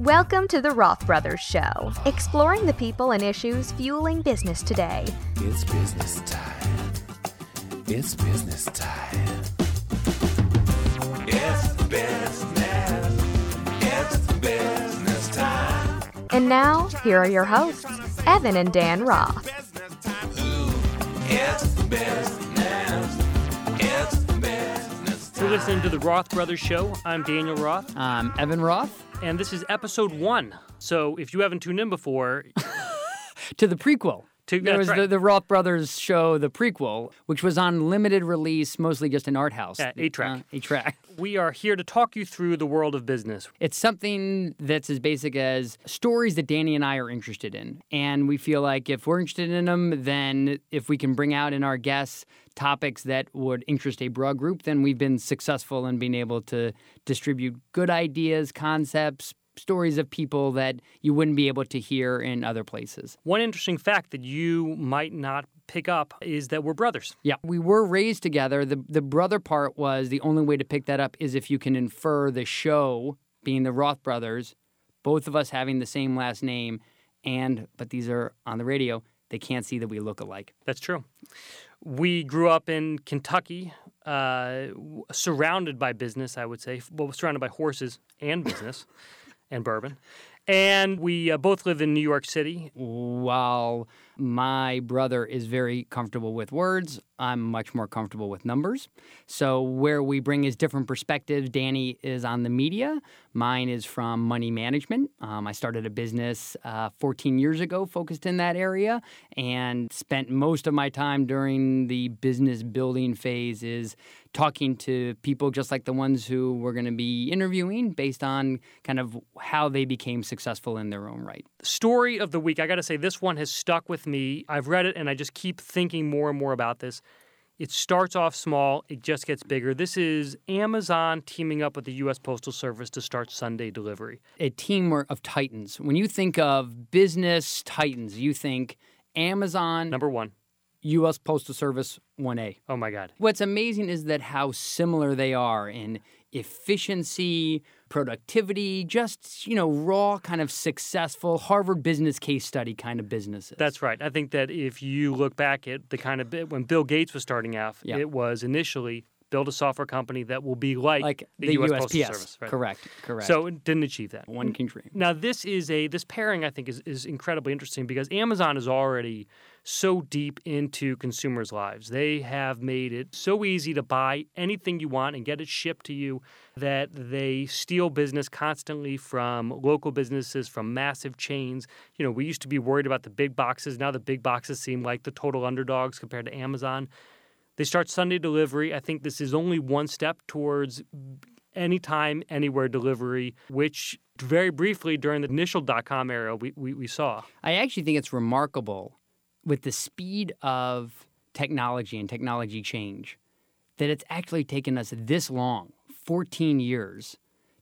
Welcome to the Roth Brothers Show, exploring the people and issues fueling business today. It's business time. It's business time. It's business. It's business time. And now, here are your hosts, Evan and Dan Roth. Business time. Ooh, it's business. It's business time. You're listening to the Roth Brothers Show. I'm Daniel Roth, I'm Evan Roth and this is episode one. So if you haven't tuned in before, to the prequel. To- there was the, right. the Roth Brothers show, the prequel, which was on limited release, mostly just in art house. Yeah, eight-track. Uh, eight track. we are here to talk you through the world of business. It's something that's as basic as stories that Danny and I are interested in. And we feel like if we're interested in them, then if we can bring out in our guests topics that would interest a broad group, then we've been successful in being able to distribute good ideas, concepts, stories of people that you wouldn't be able to hear in other places. One interesting fact that you might not pick up is that we're brothers. Yeah, we were raised together. The the brother part was the only way to pick that up is if you can infer the show being the Roth brothers, both of us having the same last name, and but these are on the radio. They can't see that we look alike. That's true. We grew up in Kentucky, uh, surrounded by business, I would say. Well, surrounded by horses and business and bourbon. And we uh, both live in New York City. While my brother is very comfortable with words, I'm much more comfortable with numbers. So, where we bring is different perspectives. Danny is on the media, mine is from money management. Um, I started a business uh, 14 years ago focused in that area and spent most of my time during the business building phase is talking to people just like the ones who we're going to be interviewing based on kind of how they became successful in their own right. Story of the week. I got to say, this one has stuck with me. I've read it and I just keep thinking more and more about this. It starts off small, it just gets bigger. This is Amazon teaming up with the U.S. Postal Service to start Sunday delivery. a teamwork of titans. When you think of business titans, you think Amazon, Number one. U.S. Postal Service, 1A. Oh my God. What's amazing is that how similar they are in efficiency, productivity, just, you know, raw kind of successful Harvard business case study kind of businesses. That's right. I think that if you look back at the kind of when Bill Gates was starting out, Yeah. it was initially build a software company that will be like, like the, the, U.S. USPS. Postal Service. Right? Correct, correct. So it didn't achieve that. one can dream. Now this is a this pairing I think is, is incredibly interesting because Amazon is already so deep into consumers' lives. They have made it so easy to buy anything you want and get it shipped to you that they steal business constantly from local businesses, from massive chains. You know, we used to be worried about the big boxes. Now the big boxes seem like the total underdogs compared to Amazon. They start Sunday delivery. I think this is only one step towards anytime, anywhere delivery, which very briefly during the initial dot com era we, we, we saw. I actually think it's remarkable with the speed of technology and technology change that it's actually taken us this long 14 years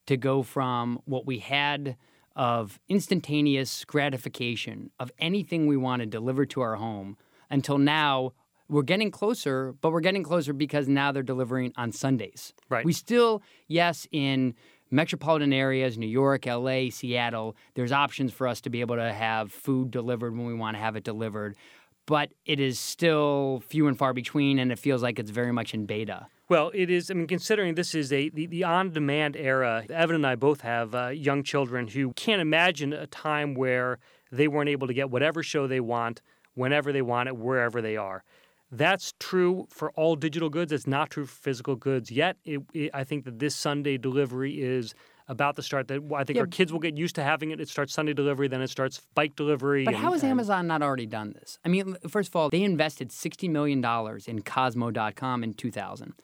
to go from what we had of instantaneous gratification of anything we wanted delivered to our home until now we're getting closer but we're getting closer because now they're delivering on sundays Right. we still yes in metropolitan areas new york la seattle there's options for us to be able to have food delivered when we want to have it delivered but it is still few and far between and it feels like it's very much in beta Well, it is. I mean, considering this is a the, the on-demand era, Evan and I both have uh, young children who can't imagine a time where they weren't able to get whatever show they want, whenever they want it, wherever they are. That's true for all digital goods. It's not true for physical goods yet. It, it, I think that this Sunday delivery is about to start. That I think Yeah. our kids will get used to having it. It starts Sunday delivery, then it starts bike delivery. But and- how has and- Amazon not already done this? I mean, first of all, they invested $60 million in Kozmo.com in 2000.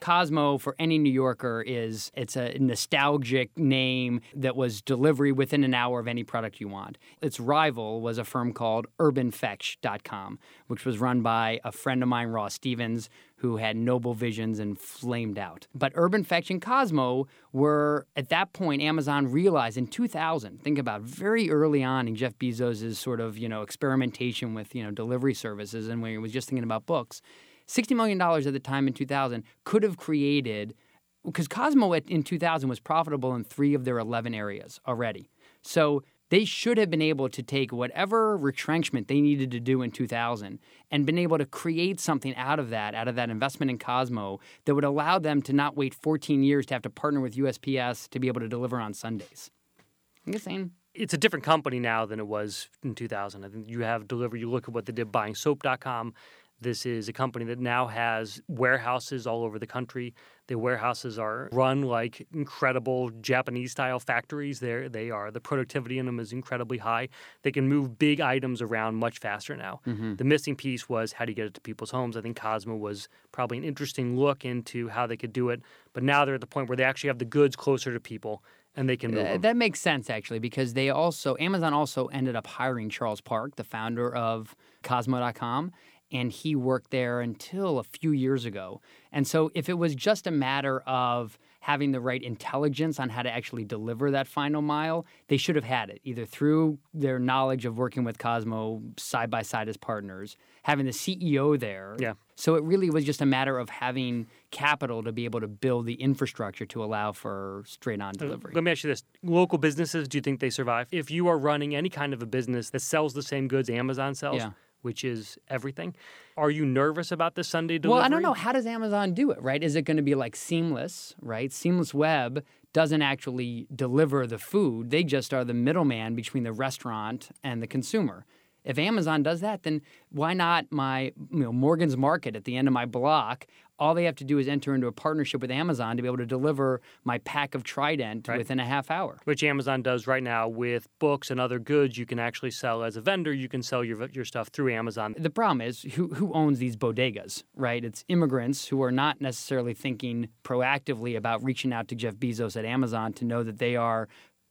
Kozmo, for any New Yorker, is it's a nostalgic name that was delivery within an hour of any product you want. Its rival was a firm called UrbanFetch.com, which was run by a friend of mine, Ross Stevens, who had noble visions and flamed out. But Urban Fetch and Kozmo were, at that point, Amazon realized in 2000, think about very early on in Jeff Bezos' sort of, you know, experimentation with, you know, delivery services and when he was just thinking about books, $60 million at the time in 2000 could have created, because Kozmo in 2000 was profitable in three of their 11 areas already. So they should have been able to take whatever retrenchment they needed to do in 2000 and been able to create something out of that, out of that investment in Kozmo that would allow them to not wait 14 years to have to partner with USPS to be able to deliver on Sundays. I'm just saying. it's a different company now than it was in 2000. I think you have delivery. You look at what they did buying soap.com. This is a company that now has warehouses all over the country. The warehouses are run like incredible Japanese style factories. There they are. The productivity in them is incredibly high. They can move big items around much faster now. The missing piece was how do you get it to people's homes? I think Kozmo was probably an interesting look into how they could do it. But now they're at the point where they actually have the goods closer to people and they can move Uh, that makes sense actually because they also Amazon also ended up hiring Charles Park, the founder of Kozmo.com, and he worked there until a few years ago. And so if it was just a matter of having the right intelligence on how to actually deliver that final mile, they should have had it either through their knowledge of working with Kozmo side by side as partners, having the CEO there. Yeah. So it really was just a matter of having capital to be able to build the infrastructure to allow for straight on delivery. Let me ask you this: local businesses, do you think they survive? If you are running any kind of a business that sells the same goods Amazon sells, Yeah. Which is everything, are you nervous about this Sunday delivery? Well, I don't know. How does Amazon do it, right? Is it going to be like seamless, right? Seamless Web doesn't actually deliver the food, they just are the middleman between the restaurant and the consumer. If Amazon does that, then why not my you know, Morgan's Market at the end of my block? All they have to do is enter into a partnership with Amazon to be able to deliver my pack of Trident Right. within a half hour. Which Amazon does right now with books and other goods you can actually sell as a vendor. You can sell your your stuff through Amazon. The problem is who who owns these bodegas, right? It's immigrants who are not necessarily thinking proactively about reaching out to Jeff Bezos at Amazon to know that they are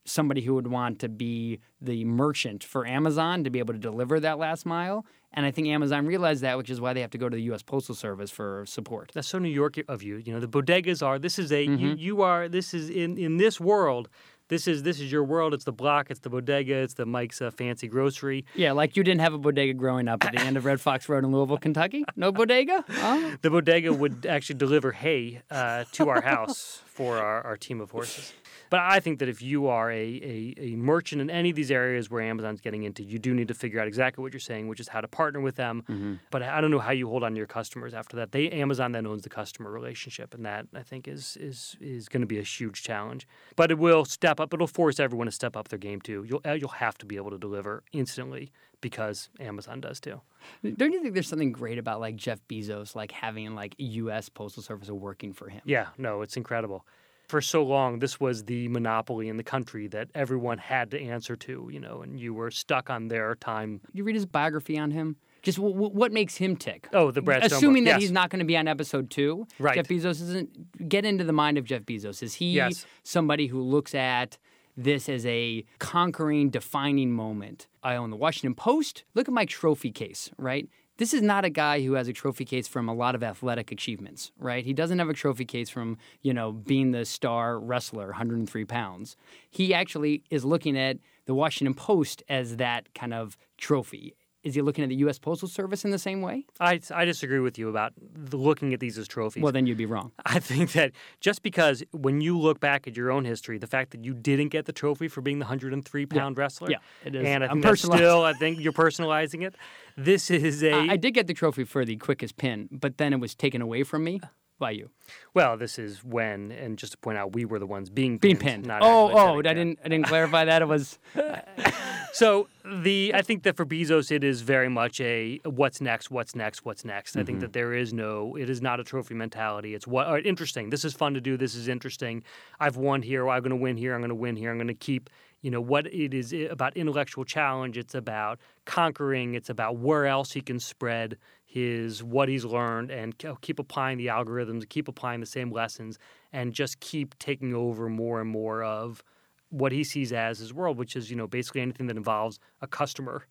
somebody who would want to be the merchant for Amazon to be able to deliver that last mile. And I think Amazon realized that, which is why they have to go to the U.S. Postal Service for support. That's so New York of you. You know the bodegas are. This is a Mm-hmm. you, you are. This is in in this world. This is this is your world. It's the block. It's the bodega. It's the Mike's uh, fancy grocery. Yeah, like you didn't have a bodega growing up at the end of Red Fox Road in Louisville, Kentucky. No bodega. Oh. The bodega would actually deliver hay uh, to our house for our, our team of horses. But I think that if you are a, a, a merchant in any of these areas where Amazon's getting into, you do need to figure out exactly what you're saying, which is how to partner with them. But I don't know how you hold on to your customers after that. They Amazon then owns the customer relationship, and that I think is is is going to be a huge challenge. But it will step up. It'll force everyone to step up their game too. You'll uh, you'll have to be able to deliver instantly because Amazon does too. Don't you think there's something great about like Jeff Bezos, like having like U.S. Postal Service working for him? Yeah, no, it's incredible. For so long, this was the monopoly in the country that everyone had to answer to, you know, and you were stuck on their time. you read his biography on him? Just w- w- what makes him tick? Oh, the Brad Assuming that yes. he's not going to be on episode two, Right. Jeff Bezos isn't. Get into the mind of Jeff Bezos. Is he Yes. somebody who looks at this as a conquering, defining moment? I own the Washington Post. Look at my trophy case, right? This is not a guy who has a trophy case from a lot of athletic achievements, right? He doesn't have a trophy case from, you know, being the star wrestler, 103 pounds. He actually is looking at the Washington Post as that kind of trophy. Is he looking at the U.S. Postal Service in the same way? I, I disagree with you about the, looking at these as trophies. Well, then you'd be wrong. I think that just because when you look back at your own history, the fact that you didn't get the trophy for being the 103 pound wrestler, Yeah, it is. and I I'm think still, I think you're personalizing it. This is a I, I did get the trophy for the quickest pin, but then it was taken away from me by you. well. This is when, and just to point out, we were the ones being Being pinned. pinned. not Oh, oh, I didn't, I didn't clarify that. It was So the I think that for Bezos it is very much a what's next, what's next, what's next. I Mm-hmm. think that there is no it is not a trophy mentality. It's what interesting. This is fun to do. This is interesting. I've won here. I'm going to win here. I'm going to win here. I'm going to keep you know what it is eh, about intellectual challenge. It's about conquering. It's about where else he can spread his what he's learned and keep applying the algorithms, keep applying the same lessons, and just keep taking over more and more of what he sees as his world, which is you know basically anything that involves a customer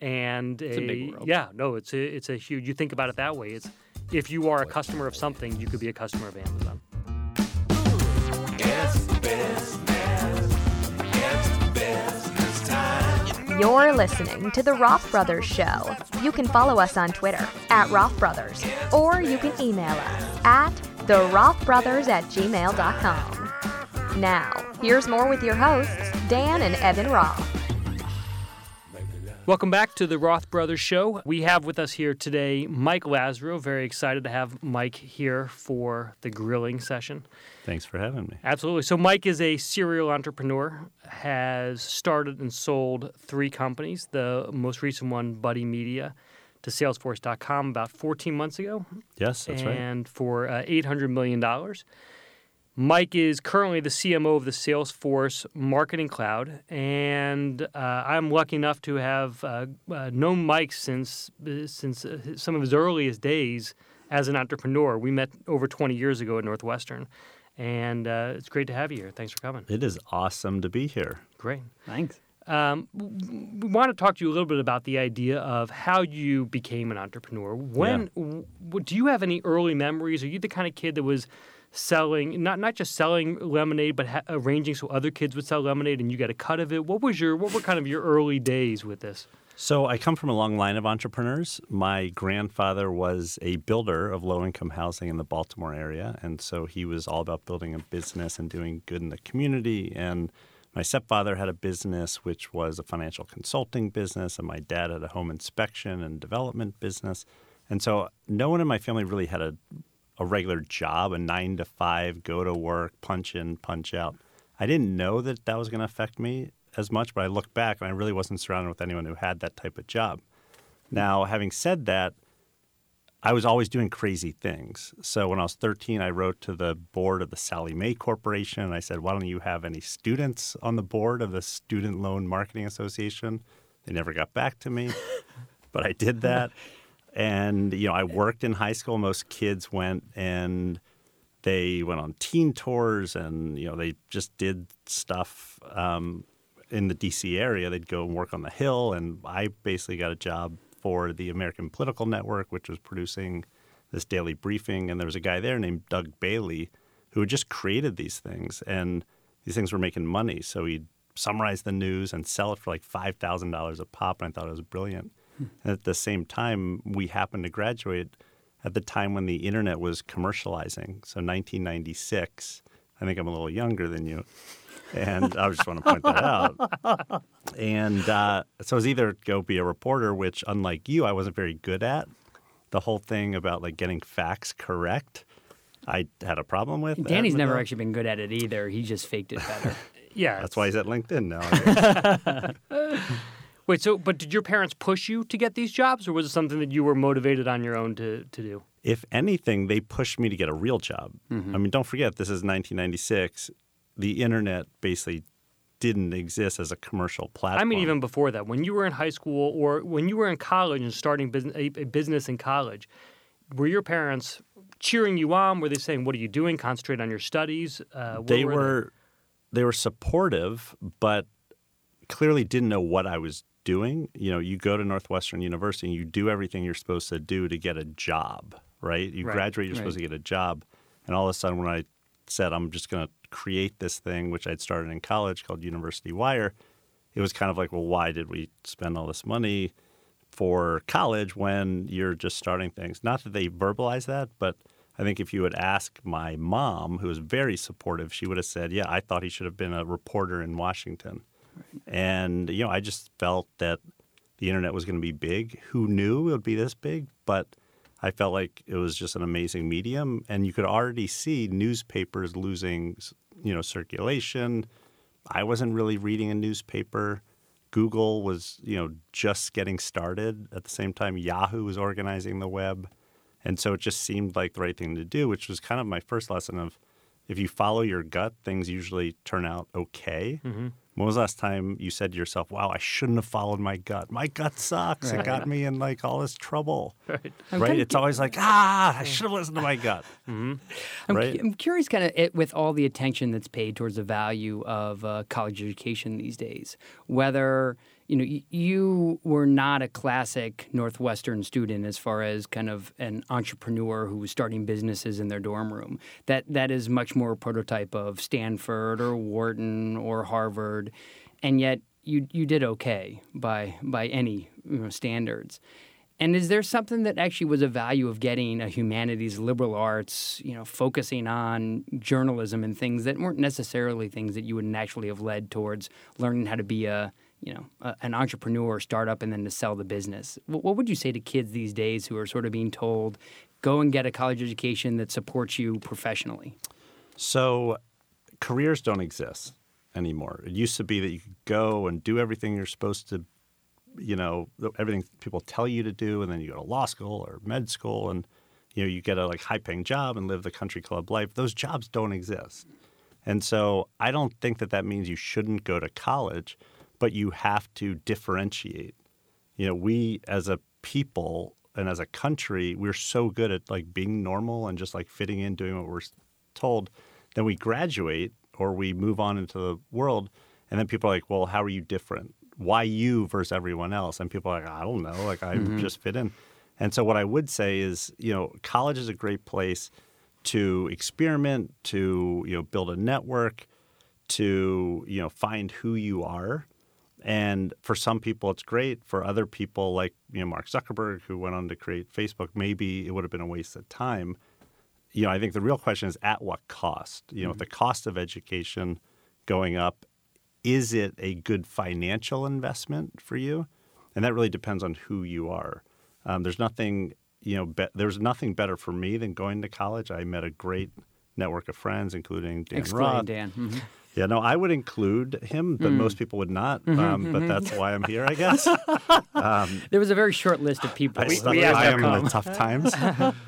and a big world. yeah no it's a it's a huge you think about it that way it's if you are a customer of something you could be a customer of Amazon You're listening to The Roth Brothers Show. You can follow us on Twitter at Roth Brothers, or you can email us at TheRothBrothers at gmail.com. Now, Here's more with your hosts, Dan and Evan Roth. Welcome back to the Roth Brothers Show. We have with us here today Mike Lazerow. Very excited to have Mike here for the grilling session. Thanks for having me. Absolutely. So Mike is a serial entrepreneur, has started and sold three companies. The most recent one, Buddy Media, to Salesforce.com about 14 months ago, Yes, that's right. and for uh, 800 million dollars. Mike is currently the CMO of the Salesforce Marketing Cloud, and uh, I'm lucky enough to have uh, uh, known Mike since uh, since uh, some of his earliest days as an entrepreneur. We met over 20 years ago at Northwestern, and uh, it's great to have you here. Thanks for coming. It is awesome to be here. Great. Thanks. Um, we want to talk to you a little bit about the idea of how you became an entrepreneur. When w- w- do you have any early memories? Are you the kind of kid that was selling not not just selling lemonade, but ha- arranging so other kids would sell lemonade and you got a cut of it? What was your what were kind of your early days with this? So, I come from a long line of entrepreneurs. My grandfather was a builder of low income housing in the Baltimore area. And so he was all about building a business and doing good in the community. And my stepfather had a business which was a financial consulting business. And my dad had a home inspection and development business. And so, no one in my family really had a, a regular job, a nine to five, go to work, punch in, punch out. I didn't know that that was going to affect me as much, but I look back and I really wasn't surrounded with anyone who had that type of job. Now, having said that, I was always doing crazy things. So when I was 13, I wrote to the board of the Sallie Mae Corporation and I said, Why don't you have any students on the board of the Student Loan Marketing Association? They never got back to me, but I did that. And, you know, I worked in high school. Most kids went and they went on teen tours and, you know, they just did stuff um, in the DC area. They'd go and work on the Hill. And I basically got a job for the American Political Network, which was producing this daily briefing. And there was a guy there named Doug Bailey who had just created these things. And these things were making money. So he'd summarize the news and sell it for like $5,000 a pop. And I thought it was brilliant. And at the same time, we happened to graduate at the time when the internet was commercializing. So 1996. I think I'm a little younger than you. And I just want to point that out. And uh, so it was either go be a reporter, which, unlike you, I wasn't very good at. The whole thing about like getting facts correct, I had a problem with. at Danny's never Miguel. actually been good at it either. He just faked it better. Yeah, That's why he's at LinkedIn now. Wait, so but did your parents push you to get these jobs, or was it something that you were motivated on your own to to do? if anything, they pushed me to get a real job. Mm-hmm. I mean, don't forget, this is 1996. The internet basically didn't exist as a commercial platform. I mean, even before that, when you were in high school or when you were in college and starting business, a, a business in college, were your parents cheering you on? Were they saying, "What are you doing? Concentrate on your studies"? Uh, they were were they were supportive, but clearly didn't know what I was doing. You know, you go to Northwestern University and you do everything you're supposed to do to get a job, right? You Right, graduate, you're right. supposed to get a job, and all of a sudden, when I said I'm just going to create this thing, which I'd started in college called University Wire, it was kind of like, well, why did we spend all this money for college when you're just starting things? Not that they verbalize that, but I think if you would ask my mom, who was very supportive, she would have said, "Yeah, I thought he should have been a reporter in Washington." And you know, I just felt that the internet was going to be big. Who knew it would be this big? But I felt like it was just an amazing medium, and you could already see newspapers losing, you know, circulation. I wasn't really reading a newspaper. Google was, you know, just getting started. At the same time, Yahoo was organizing the web. And so it just seemed like the right thing to do, which was kind of my first lesson of if you follow your gut, things usually turn out okay. Mm-hmm. When was the last time you said to yourself, wow, I shouldn't have followed my gut? My gut sucks. It got me in like all this trouble. Right. Right? It's always like, ah, I should have listened to my gut. I'm, Right. cu- I'm curious, kind of, it, with all the attention that's paid towards the value of uh, college education these days, whether you know y- you were not a classic Northwestern student as far as kind of an entrepreneur who was starting businesses in their dorm room. That that is much more a prototype of Stanford or Wharton or Harvard, and yet you you did okay by by any you know, standards And is there something that actually was a value of getting a humanities, liberal arts, you know, focusing on journalism and things that weren't necessarily things that you would naturally have led towards learning how to be a, you know, a, an entrepreneur, startup, and then to sell the business? What, what would you say to kids these days who are sort of being told, go and get a college education that supports you professionally? So careers don't exist anymore. It used to be that you could go and do everything you're supposed to, you know, everything people tell you to do, and then you go to law school or med school, and you know you get a like high paying job and live the country club life. Those jobs don't exist, and so I don't think that that means you shouldn't go to college, but you have to differentiate. You know, we as a people and as a country, we're so good at like being normal and just like fitting in, doing what we're told. Then we graduate or we move on into the world, and then people are like, "Well, how are you different? Why you versus everyone else?" And people are like, "I don't know. Like I mm-hmm. just fit in." And so what I would say is, you know, college is a great place to experiment, to you know, build a network, to you know, find who you are. And for some people, it's great. For other people, like you know Mark Zuckerberg, who went on to create Facebook, maybe it would have been a waste of time. You know, I think the real question is at what cost? You know, with the cost of education going up, is it a good financial investment for you? And that really depends on who you are. Um, there's nothing, you know, be- there's nothing better for me than going to college. I met a great network of friends, including Dan Explain, Roth. Dan. Mhm. Yeah, no, I would include him, but most people would not. Um, but that's why I'm here, I guess. There was a very short list of people. I, who- stuck- we have I to am in the tough times.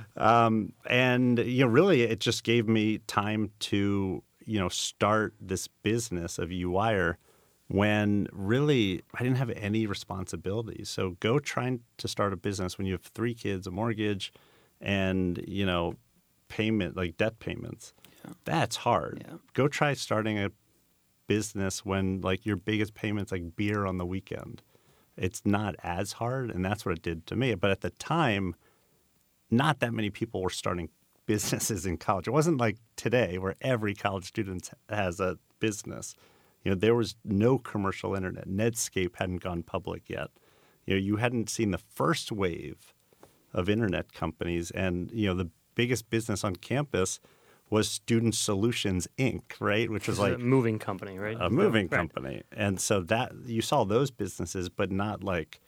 um, and you know, really, it just gave me time to you know start this business of UWire when really I didn't have any responsibilities. So go trying to start a business when you have three kids, a mortgage, and you know payment like debt payments. That's hard. Yeah. Go try starting a business when like your biggest payments like beer on the weekend. It's not as hard, and that's what it did to me. But at the time, not that many people were starting businesses in college. It wasn't like today where every college student has a business. You know, there was no commercial internet. Netscape hadn't gone public yet. You know, you hadn't seen the first wave of internet companies, and you know, the biggest business on campus was Student Solutions Inc., right? Which was like a moving company, right? a moving Right. company. And so that you saw those businesses, but not like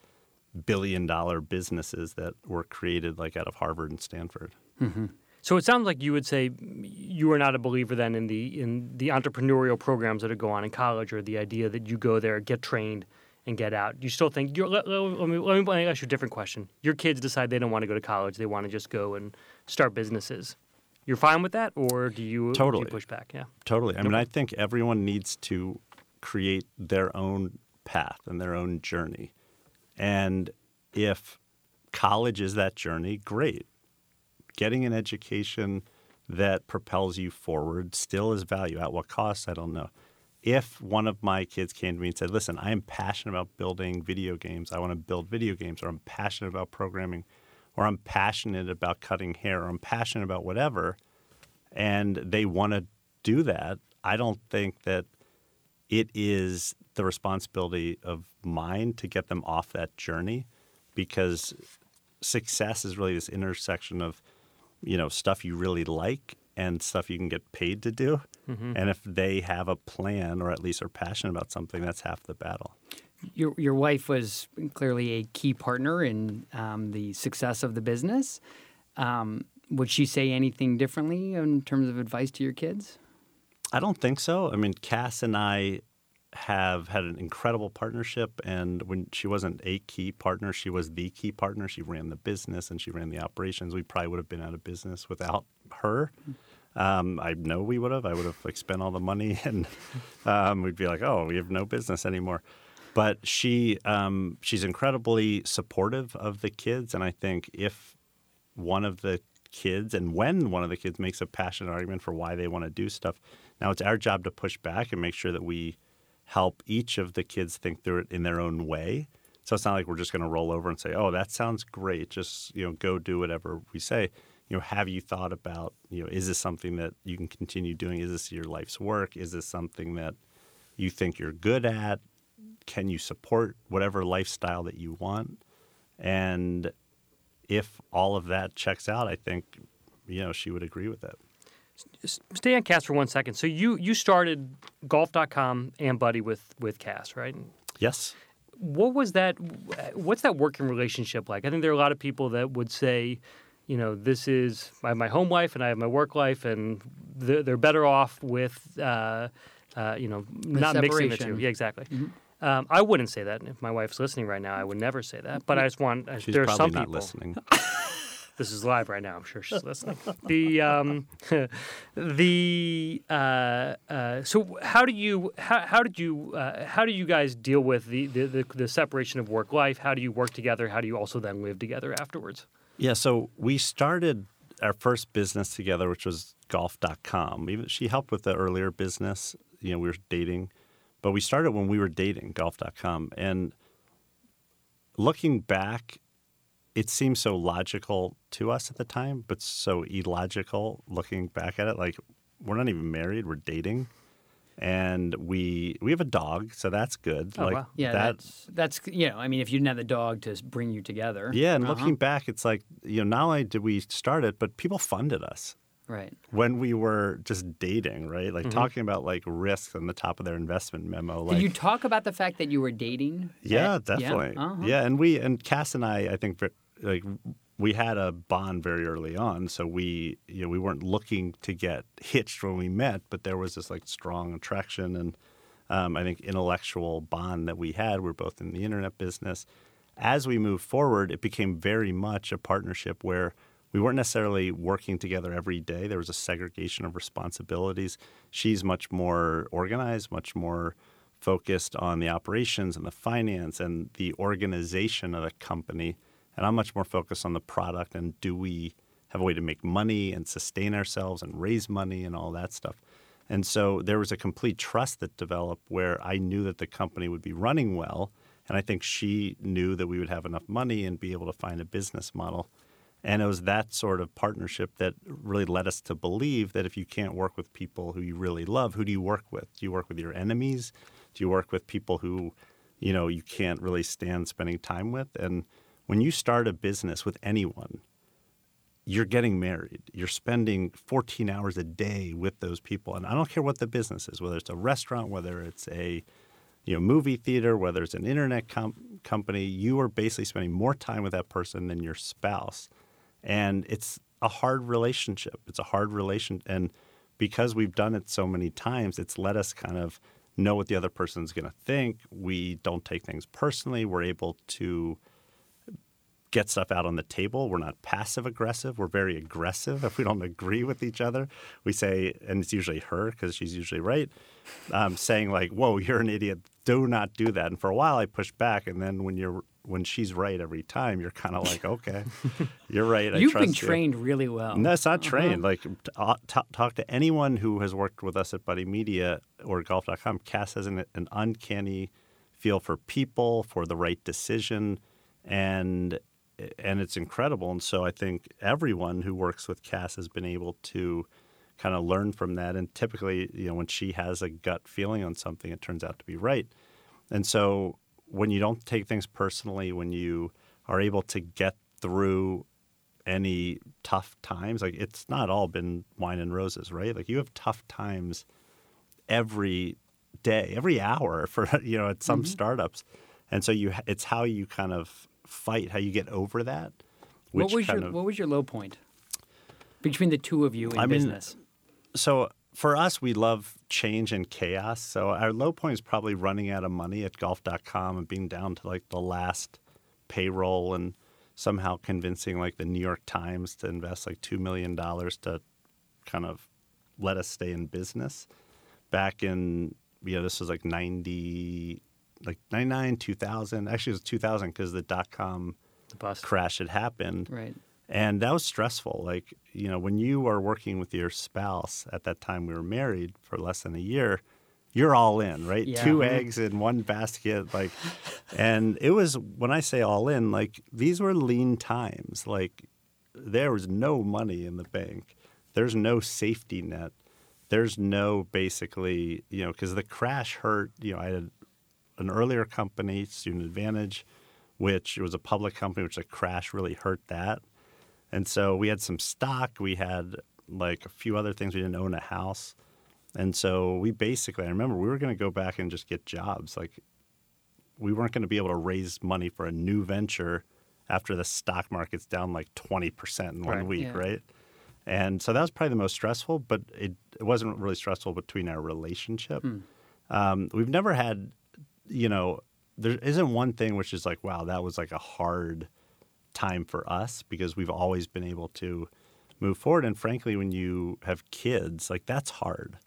billion dollar businesses that were created like out of Harvard and Stanford. Mm-hmm. So it sounds like you would say you are not a believer then in the in the entrepreneurial programs that go on in college, or the idea that you go there, get trained, and get out. You still think you're, let, let, me, let me ask you a different question. Your kids decide they don't want to go to college; they want to just go and start businesses. You're fine with that, or do you, do Totally. you push back? Yeah. Totally. I mean, I think everyone needs to create their own path and their own journey. And if college is that journey, great. Getting an education that propels you forward still is value. At what cost? I don't know. If one of my kids came to me and said, Listen, I am passionate about building video games, I want to build video games, or I'm passionate about programming, or I'm passionate about cutting hair, or I'm passionate about whatever, and they want to do that, I don't think that it is the responsibility of mine to get them off that journey because success is really this intersection of you know stuff you really like and stuff you can get paid to do and if they have a plan or at least are passionate about something that's half the battle Your your wife was clearly a key partner in um, the success of the business. Um, would she say anything differently in terms of advice to your kids? I don't think so. I mean, Kass and I have had an incredible partnership, and when she wasn't a key partner, she was the key partner. She ran the business and she ran the operations. We probably would have been out of business without her. Um, I know we would have. I would have like spent all the money, and um, we'd be like, "Oh, we have no business anymore." But she, um, she's incredibly supportive of the kids, and I think if one of the kids and when one of the kids makes a passionate argument for why they want to do stuff now it's our job to push back and make sure that we help each of the kids think through it in their own way so it's not like we're just going to roll over and say oh that sounds great just you know go do whatever we say you know have you thought about you know is this something that you can continue doing is this your life's work is this something that you think you're good at can you support whatever lifestyle that you want and if all of that checks out, I think you know she would agree with it. Stay on Kass for one second. So you you started golf.com and Buddy with with Kass, right? Yes. What was that? What's that working relationship like? I think there are a lot of people that would say, you know, this is I have my home life and I have my work life, and they're, they're better off with, uh, uh, you know, not mixing the two. Yeah, exactly. Um, I wouldn't say that. If my wife's listening right now, I would never say that. But I just want I- She's there are probably some not people. listening. This is live right now. I'm sure she's listening. the um, the uh, uh, so how do you how, how did you uh, how do you guys deal with the, the, the, the separation of work life? How do you work together? How do you also then live together afterwards? Yeah, so we started our first business together, which was golf.com. Even she helped with the earlier business. You know, we were dating, but we started when we were dating golf.com. And looking back, it seemed so logical to us at the time, but so illogical looking back at it. Like we're not even married, we're dating. And we we have a dog, so that's good. Oh, like wow. Yeah, that that's that's you know, I mean, if you didn't have the dog to bring you together, Yeah, and uh-huh, looking back, it's like you know, not only did we start it, but people funded us right? when we were just dating, right? Like talking about like risks on the top of their investment memo. Like, Did you talk about the fact that you were dating? yeah, at- definitely. Yeah, uh-huh. Yeah, and we and Kass and I, I think, like we had a bond very early on, so we you know we weren't looking to get hitched when we met, but there was this like strong attraction and um, I think intellectual bond that we had. We're both in the internet business. As we moved forward, it became very much a partnership where we weren't necessarily working together every day. There was a segregation of responsibilities. She's much more organized, much more focused on the operations and the finance and the organization of the company. And I'm much more focused on the product and do we have a way to make money and sustain ourselves and raise money and all that stuff. And so there was a complete trust that developed where I knew that the company would be running well. And I think she knew that we would have enough money and be able to find a business model. And it was that sort of partnership that really led us to believe that if you can't work with people who you really love, who do you work with? Do you work with your enemies? Do you work with people who, you know, you can't really stand spending time with? And when you start a business with anyone, you're getting married. You're spending 14 hours a day with those people. And I don't care what the business is, whether it's a restaurant, whether it's a you know, movie theater, whether it's an internet com- company, you are basically spending more time with that person than your spouse. And it's a hard relationship. It's a hard relation. And because we've done it so many times, it's let us kind of know what the other person's going to think. We don't take things personally. We're able to get stuff out on the table. We're not passive aggressive. We're very aggressive if we don't agree with each other. We say, and it's usually her because she's usually right, um, saying like, "Whoa, you're an idiot. Do not do that." And for a while, I pushed back, and then when you're when she's right every time, you're kind of like, "Okay, you're right. I You've been you." trained really well. No, it's not trained. Like t- uh, t- talk to anyone who has worked with us at Buddy Media or Golf.com. Kass has an, an uncanny feel for people, for the right decision, and and it's incredible. And so I think everyone who works with Kass has been able to kind of learn from that. And typically, you know, when she has a gut feeling on something, it turns out to be right. And so when you don't take things personally, when you are able to get through any tough times, like it's not all been wine and roses, right? Like you have tough times every day, every hour for you know at some mm-hmm. startups, and so you it's how you kind of fight, how you get over that. What was your of, What was your low point between the two of you in I mean, business? so for us, we love change and chaos. So our low point is probably running out of money at golf.com and being down to like the last payroll and somehow convincing like the New York Times to invest like $2 million to kind of let us stay in business. Back in, you know, this was like 90, like 99, 2000. Actually, it was 2000 because the dot com crash had happened. Right. And that was stressful. Like, you know, when you are working with your spouse, at that time we were married for less than a year, you're all in, right? Yeah. Two Mhm. eggs in one basket. Like, and it was, when I say all in, like, these were lean times. Like, there was no money in the bank, there's no safety net. There's no basically, you know, because the crash hurt. You know, I had an earlier company, Student Advantage, which was a public company, which the crash really hurt that. And so we had some stock. We had like a few other things. We didn't own a house. And so we basically, I remember we were going to go back and just get jobs. Like we weren't going to be able to raise money for a new venture after the stock market's down like 20% in one Right. week, Yeah. right? And so that was probably the most stressful, but it, it wasn't really stressful between our relationship. Um, we've never had, you know, there isn't one thing which is like, wow, that was like a hard time for us because we've always been able to move forward. And frankly, when you have kids, like that's hard.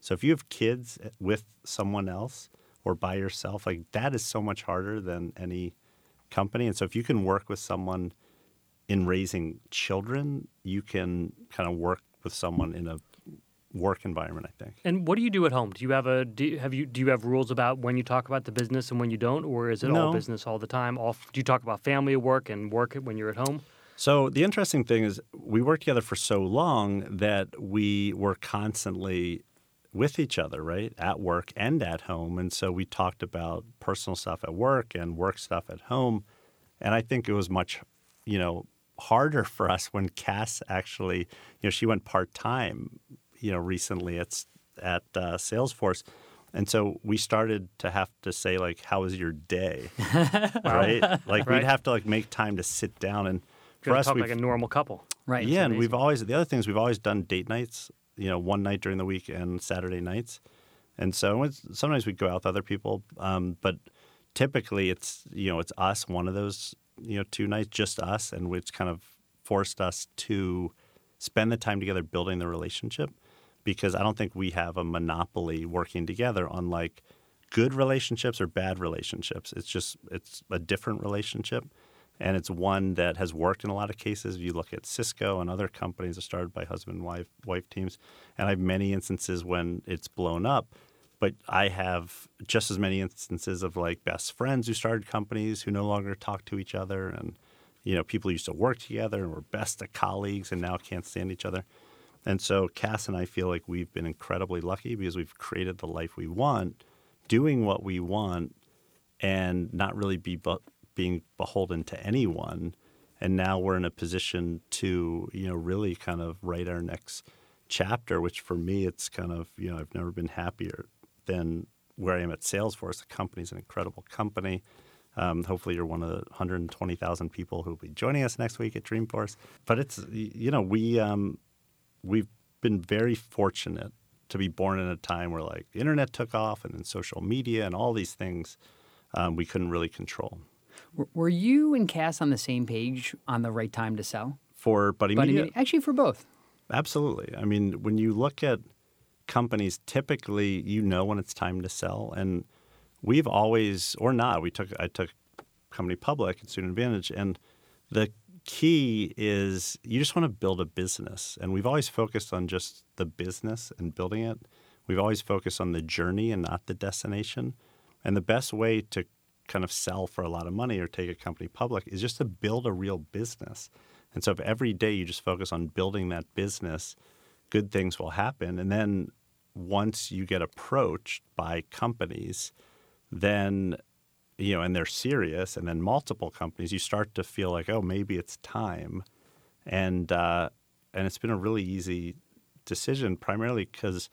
So if you have kids eh, with someone else or by yourself, like that is so much harder than any company. And so if you can work with someone in raising children, you can kind of work with someone in a work environment, I think. And what do you do at home? Do you have a do you, have you do you have rules about when you talk about the business and when you don't, or is it all business all the time? All do you talk about family at work and work when you're at home? So the interesting thing is we worked together for so long that we were constantly with each other, right? At work and at home. And so we talked about personal stuff at work and work stuff at home. And I think it was much, you know, harder for us when Kass actually, you know, she went part time, you know, recently it's at uh, Salesforce. And so we started to have to say like, "How was your day?" right? Like Right. we'd have to like make time to sit down and for us, talk like a normal couple. Right. yeah, and we've always the other things we've always done date nights. You know, one night during the week and Saturday nights, and so it's, sometimes we go out with other people, um, but typically it's you know it's us one of those you know two nights just us, and which kind of forced us to spend the time together building the relationship because I don't think we have a monopoly working together on like good relationships or bad relationships. It's just it's a different relationship and it's one that has worked in a lot of cases. If you look at Cisco and other companies that started by husband and wife wife teams, and I have many instances when it's blown up. But I have just as many instances of like best friends who started companies who no longer talk to each other, and you know people used to work together and were best of colleagues and now can't stand each other. And so Kass and I feel like we've been incredibly lucky because we've created the life we want, doing what we want, and not really be being beholden to anyone. And now we're in a position to, you know, really kind of write our next chapter, which for me, it's kind of, you know, I've never been happier than where I am at Salesforce. The company's an incredible company. Um, hopefully, you're one of the 120,000 people who will be joining us next week at Dreamforce. But it's, you know, we, um, we've been very fortunate to be born in a time where like the internet took off and then social media and all these things um, we couldn't really control. Were you and Kass on the same page on the right time to sell? For Buddy But I Media, actually, for both. absolutely. I mean, when you look at companies, typically you know when it's time to sell, and we've always, or not, we took I took company public at Student Advantage, and the key is you just want to build a business, and we've always focused on just the business and building it. We've always focused on the journey and not the destination. And the best way to kind of sell for a lot of money or take a company public is just to build a real business. And so if every day you just focus on building that business, good things will happen. And then once you get approached by companies, then you know, and they're serious, and then multiple companies, you start to feel like, oh, maybe it's time, and uh, and it's been a really easy decision, primarily because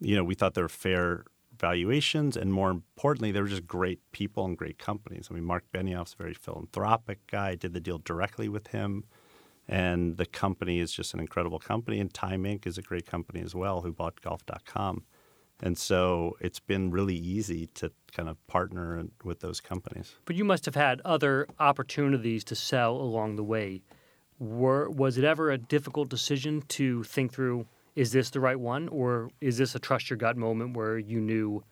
you know we thought there were fair valuations, and more importantly, they were just great people and great companies. I mean, Mark Benioff's a very philanthropic guy. Did the deal directly with him. And the company is just an incredible company. And Time Inc. is a great company as well, who bought golf.com. And so it's been really easy to kind of partner with those companies. But you must have had other opportunities to sell along the way. Were was it ever a difficult decision to think through? Is this the right one, or is this a trust your gut moment where you knew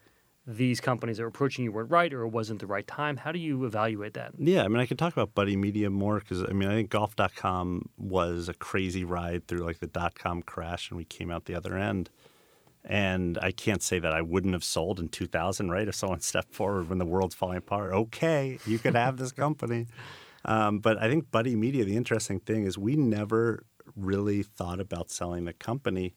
these companies that were approaching you weren't right, or it wasn't the right time? How do you evaluate that? Yeah, I mean, I could talk about Buddy Media more because I mean, I think golf.com was a crazy ride through like the dot com crash, and we came out the other end. And I can't say that I wouldn't have sold in 2000, right? If someone stepped forward when the world's falling apart, okay, you could have this company. Um, but I think Buddy Media, the interesting thing is we never really thought about selling the company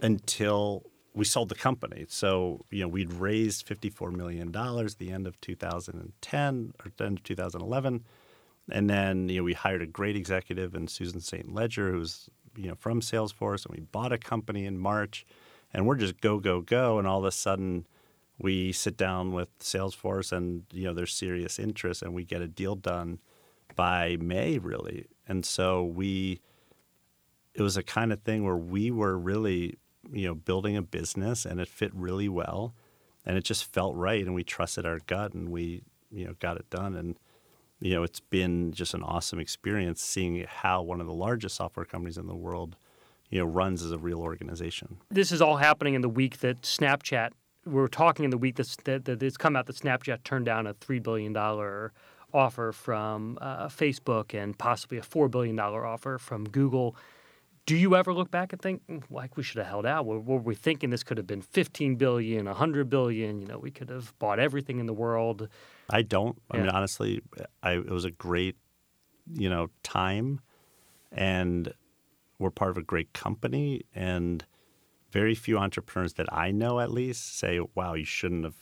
until we sold the company. So, you know, we'd raised $54 million at the end of 2010 or the end of 2011. And then, you know, we hired a great executive in Susan St. Ledger, who's, you know, from Salesforce, and we bought a company in March. And we're just go, go, go. And all of a sudden, we sit down with Salesforce and, you know, there's serious interest and we get a deal done by May, really. And so we, it was a kind of thing where we were really, you know, building a business and it fit really well and it just felt right and we trusted our gut and we, you know, got it done. And, you know, it's been just an awesome experience seeing how one of the largest software companies in the world, you know, runs as a real organization. This is all happening in the week that Snapchat. We were talking in the week that, that, that it's come out that Snapchat turned down a three billion dollar offer from uh, Facebook and possibly a four billion dollar offer from Google. Do you ever look back and think, "Mm, like, we should have held out? Were, were we thinking this could have been fifteen billion, a hundred billion. You know, we could have bought everything in the world. I don't. I mean, honestly, I, it was a great, you know, time, and we're part of a great company, and very few entrepreneurs that I know, at least, say, "Wow, you shouldn't have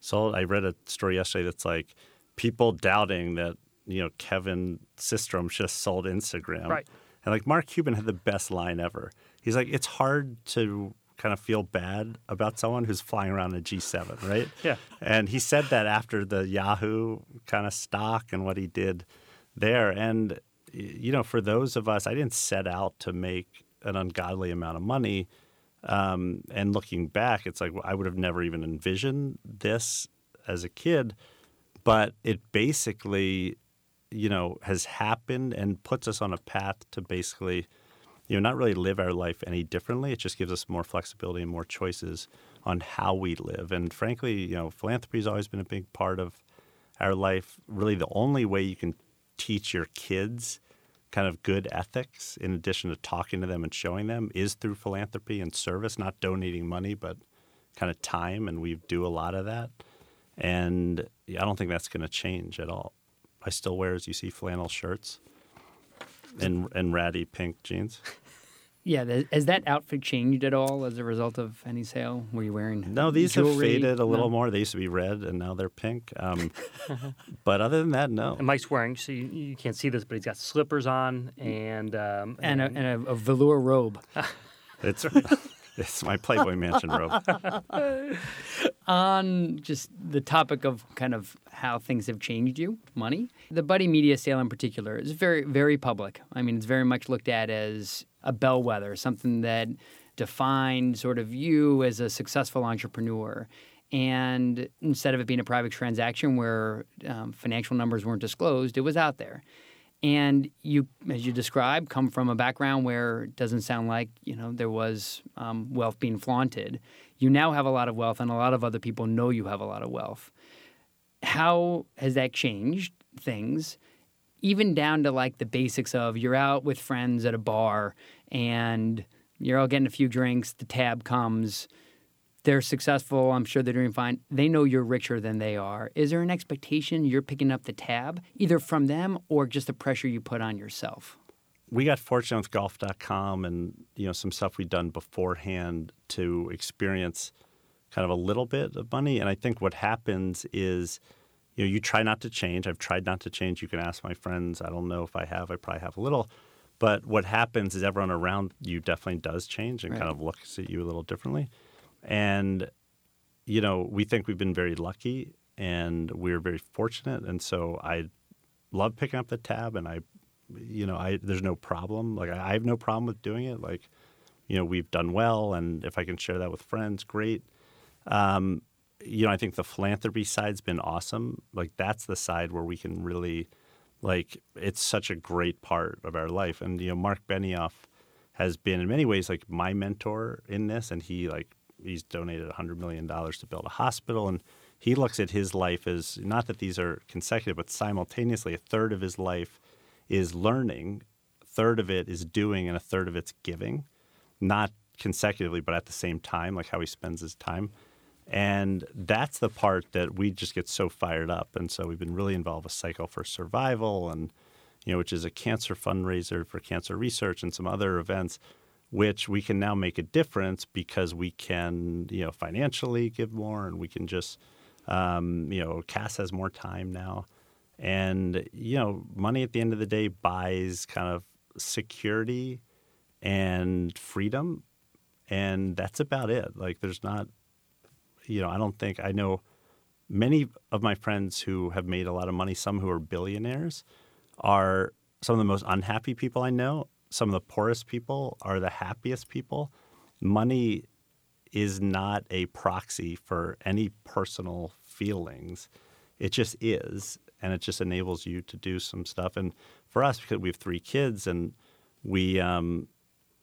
sold." I read a story yesterday that's like people doubting that you know Kevin Systrom just sold Instagram, Right. And like Mark Cuban had the best line ever. He's like, "It's hard to." Kind of feel bad about someone who's flying around a G7, right? Yeah. And he said that after the Yahoo kind of stock and what he did there. And, you know, for those of us, I didn't set out to make an ungodly amount of money. Um, and looking back, it's like I would have never even envisioned this as a kid. But it basically, you know, has happened and puts us on a path to basically you know, not really live our life any differently. It just gives us more flexibility and more choices on how we live. And frankly, you know, philanthropy has always been a big part of our life. Really, the only way you can teach your kids kind of good ethics, in addition to talking to them and showing them, is through philanthropy and service, not donating money, but kind of time. And we do a lot of that. And I don't think that's going to change at all. I still wear, as you see, flannel shirts and and ratty pink jeans. Yeah, has that outfit changed at all as a result of any sale? Were you wearing No, these have faded a little No? more. They used to be red, and now they're pink. Um, but other than that, no. And Mike's wearing, so you, you can't see this, but he's got slippers on and um, And a, and a, a velour robe. It's it's my Playboy Mansion robe. on just the topic of kind of how things have changed you, money. The Buddy Media sale in particular is very, very public. I mean, it's very much looked at as a bellwether, something that defined sort of you as a successful entrepreneur. And instead of it being a private transaction where um, financial numbers weren't disclosed, it was out there. And you, as you described, come from a background where it doesn't sound like you know there was um, wealth being flaunted. You now have a lot of wealth, and a lot of other people know you have a lot of wealth. How has that changed things? Even down to like the basics of you're out with friends at a bar and you're all getting a few drinks. The tab comes. They're successful. I'm sure they're doing fine. They know you're richer than they are. Is there an expectation you're picking up the tab, either from them or just the pressure you put on yourself? we got fortunate with golf.com and you know some stuff we'd done beforehand to experience kind of a little bit of money and i think what happens is you know you try not to change i've tried not to change you can ask my friends i don't know if i have i probably have a little but what happens is everyone around you definitely does change and Right. kind of looks at you a little differently and you know we think we've been very lucky and we're very fortunate and so i love picking up the tab and i you know, I there's no problem. Like I, have no problem with doing it. Like, you know, we've done well, and if I can share that with friends, great. Um, you know, I think the philanthropy side's been awesome. Like that's the side where we can really, like, it's such a great part of our life. And you know, Mark Benioff has been in many ways like my mentor in this, and he like he's donated hundred million dollars to build a hospital, and he looks at his life as not that these are consecutive, but simultaneously a third of his life is learning, a third of it is doing, and a third of it's giving, not consecutively, but at the same time, like how he spends his time. And that's the part that we just get so fired up. And so we've been really involved with Cycle for Survival, and you know, which is a cancer fundraiser for cancer research and some other events. Which we can now make a difference because we can, you know, financially give more and we can just, um, you know, Kass has more time now. And, you know, money at the end of the day buys kind of security and freedom. And that's about it. Like, there's not, you know, I don't think I know many of my friends who have made a lot of money, some who are billionaires, are some of the most unhappy people I know. Some of the poorest people are the happiest people. Money is not a proxy for any personal feelings. It just is, and it just enables you to do some stuff. And for us, because we have three kids, and we, um,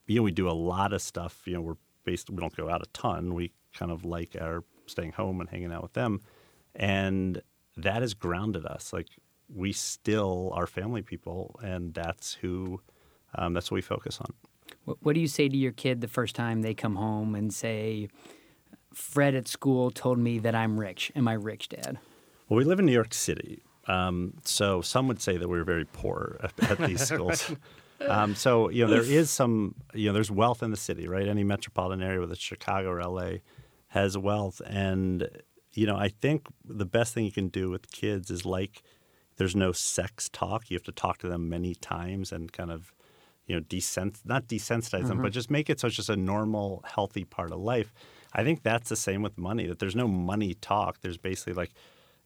you know, we do a lot of stuff. You know, we're based. We don't go out a ton. We kind of like our staying home and hanging out with them, and that has grounded us. Like we still are family people, and that's who, um, that's what we focus on. What, what do you say to your kid the first time they come home and say, Fred at school told me that I'm rich. Am I rich, Dad? Well, we live in New York City, um, so some would say that we're very poor at, at these schools. Um, so you know there is some you know there's wealth in the city, right? Any metropolitan area, whether it's Chicago or LA, has wealth, and you know I think the best thing you can do with kids is like there's no sex talk. You have to talk to them many times and kind of you know desens not desensitize them, but mm-hmm. just make it so it's just a normal, healthy part of life. I think that's the same with money. That there's no money talk. There's basically like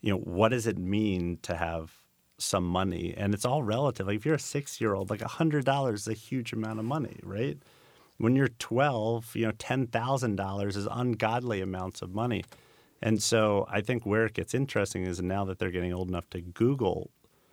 you know, what does it mean to have some money? And it's all relative. Like if you're a six year old, like a hundred dollars is a huge amount of money, right? When you're 12, you know, $10,000 is ungodly amounts of money. And so I think where it gets interesting is now that they're getting old enough to Google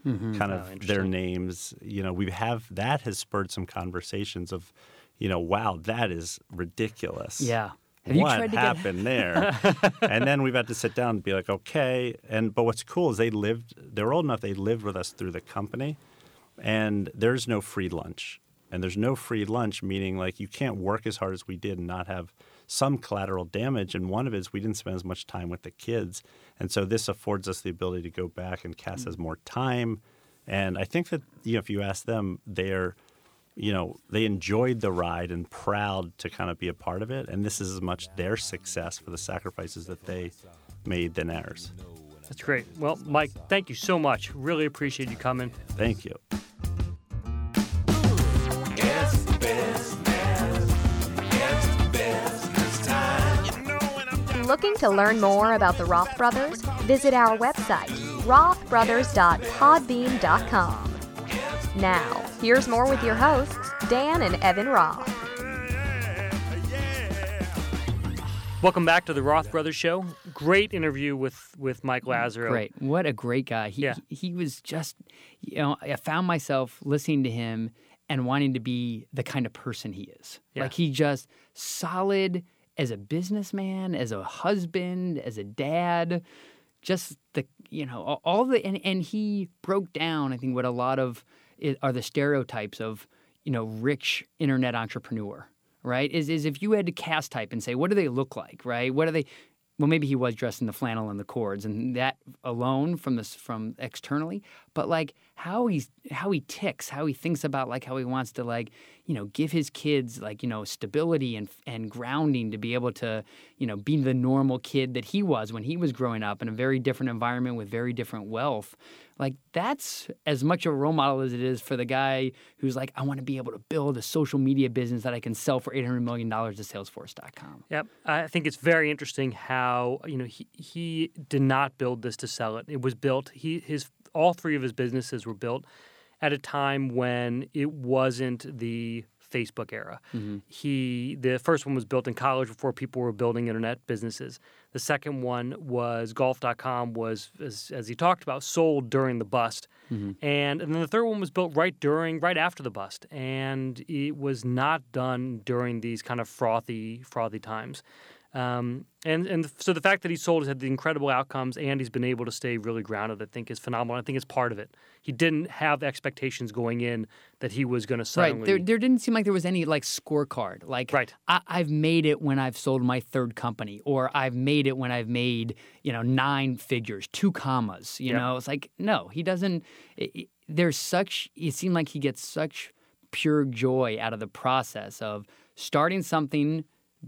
Mm-hmm. kind oh, of their names, you know, we have that has spurred some conversations of, you know, wow, that is ridiculous Yeah. Have you what tried to get happened there? and then we've had to sit down and be like, okay. And but what's cool is they lived. They were old enough. They lived with us through the company, and there's no free lunch. And there's no free lunch, meaning like you can't work as hard as we did and not have some collateral damage. And one of it is we didn't spend as much time with the kids, and so this affords us the ability to go back. And Kass has mm. more time, and I think that you know if you ask them, they're you know, they enjoyed the ride and proud to kind of be a part of it. And this is as much their success for the sacrifices that they made than ours. That's great. Well, Mike, thank you so much. Really appreciate you coming. Thank you. Looking to learn more about the Roth brothers? Visit our website, rothbrothers.podbean.com. Now, here's more with your hosts, Dan and Evan Roth. Welcome back to the Roth Brothers Show. Great interview with with Mike Lazerow. Great. What a great guy. He, Yeah. he, he was just, you know, I found myself listening to him and wanting to be the kind of person he is. Yeah. Like he just solid as a businessman, as a husband, as a dad, just the, you know, all- the, and, and he broke down, I think, what a lot of are the stereotypes of, you know, rich internet entrepreneur, right? Is, is if you had to cast type and say, what do they look like, right? What are they, well, maybe he was dressed in the flannel and the cords, and that alone from this from externally, but like how he's how he ticks, how he thinks about like how he wants to like you know give his kids like you know stability and and grounding to be able to you know be the normal kid that he was when he was growing up in a very different environment with very different wealth. Like that's as much a role model as it is for the guy who's like, I want to be able to build a social media business that I can sell for eight hundred million dollars to Salesforce.com. Yep. I think it's very interesting how, you know, he, he did not build this to sell it. It was built he his all three of his businesses were built at a time when it wasn't the Facebook era. Mm-hmm. He the first one was built in college before people were building internet businesses. The second one was golf.com was as, as he talked about sold during the bust. Mm-hmm. And, and then the third one was built right during right after the bust and it was not done during these kind of frothy frothy times. Um, and and so the fact that he sold has had the incredible outcomes and he's been able to stay really grounded, I think, is phenomenal. I think it's part of it. He didn't have expectations going in that he was going to suddenly. Right. There, there didn't seem like there was any like scorecard. Like, Right. I, I've made it when I've sold my third company, or I've made it when I've made you know nine figures, two commas. You know, it's like no, he doesn't. It- there's such. It seemed like he gets such pure joy out of the process of starting something,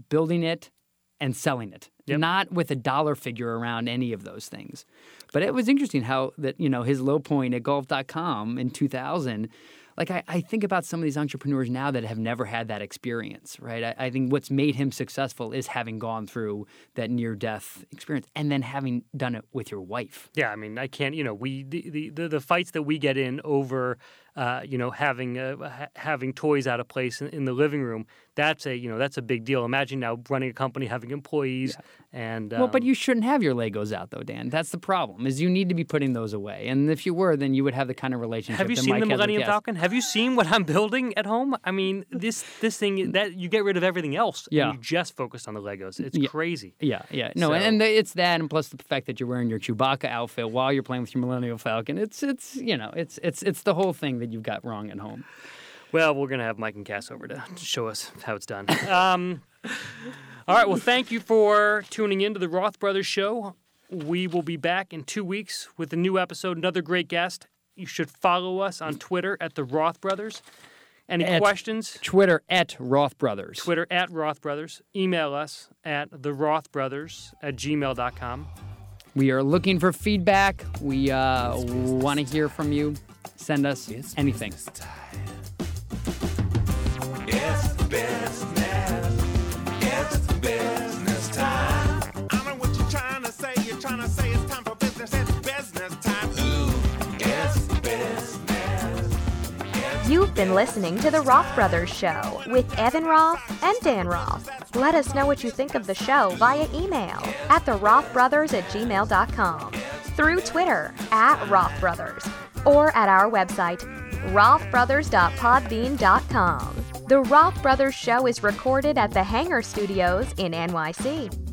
building it, and selling it. Yep. Not with a dollar figure around any of those things. But it was interesting how that, you know, his low point at golf.com in 2000 like I, I think about some of these entrepreneurs now that have never had that experience, right? I, I think what's made him successful is having gone through that near death experience and then having done it with your wife. Yeah, I mean, I can't. You know, we the the, the, the fights that we get in over, uh, you know, having uh, ha- having toys out of place in, in the living room. That's a you know that's a big deal. Imagine now running a company, having employees, and Well, but um, you shouldn't have your Legos out though, Dan. That's the problem. Is you need to be putting those away. And if you were, then you would have the kind of relationship. Have you seen Mike the Millennium. Falcon? Have you seen what I'm building at home? I mean, this this thing that you get rid of everything else. Yeah. And you just focus on the Legos. It's Yeah. crazy. Yeah, yeah. No, So- and, and it's that, and plus the fact that you're wearing your Chewbacca outfit while you're playing with your Millennium Falcon. It's it's you know it's it's it's the whole thing that you've got wrong at home. Well, we're gonna have Mike and Kass over to, to show us how it's done. Um, all right. Well, thank you for tuning in to the Roth Brothers Show. We will be back in two weeks with a new episode, another great guest. You should follow us on Twitter at the Roth Brothers. Any At- questions? Twitter at Roth Brothers. Twitter at Roth Brothers. Email us at the Roth Brothers at gmail.com. We are looking for feedback. We uh, want to hear from you. Send us anything. It's business. It's business time. I know what you're trying to say. You're trying to say it's time for business. It's business time. Ooh, it's business. You've been listening to The Roth Brothers Show with Evan Roth and Dan Roth. Let us know what you think of the show via email at therothbrothers at gmail.com, through Twitter at Roth Brothers, or at our website, rothbrothers.podbean.com. The Roth Brothers Show is recorded at the Hangar Studios in NYC.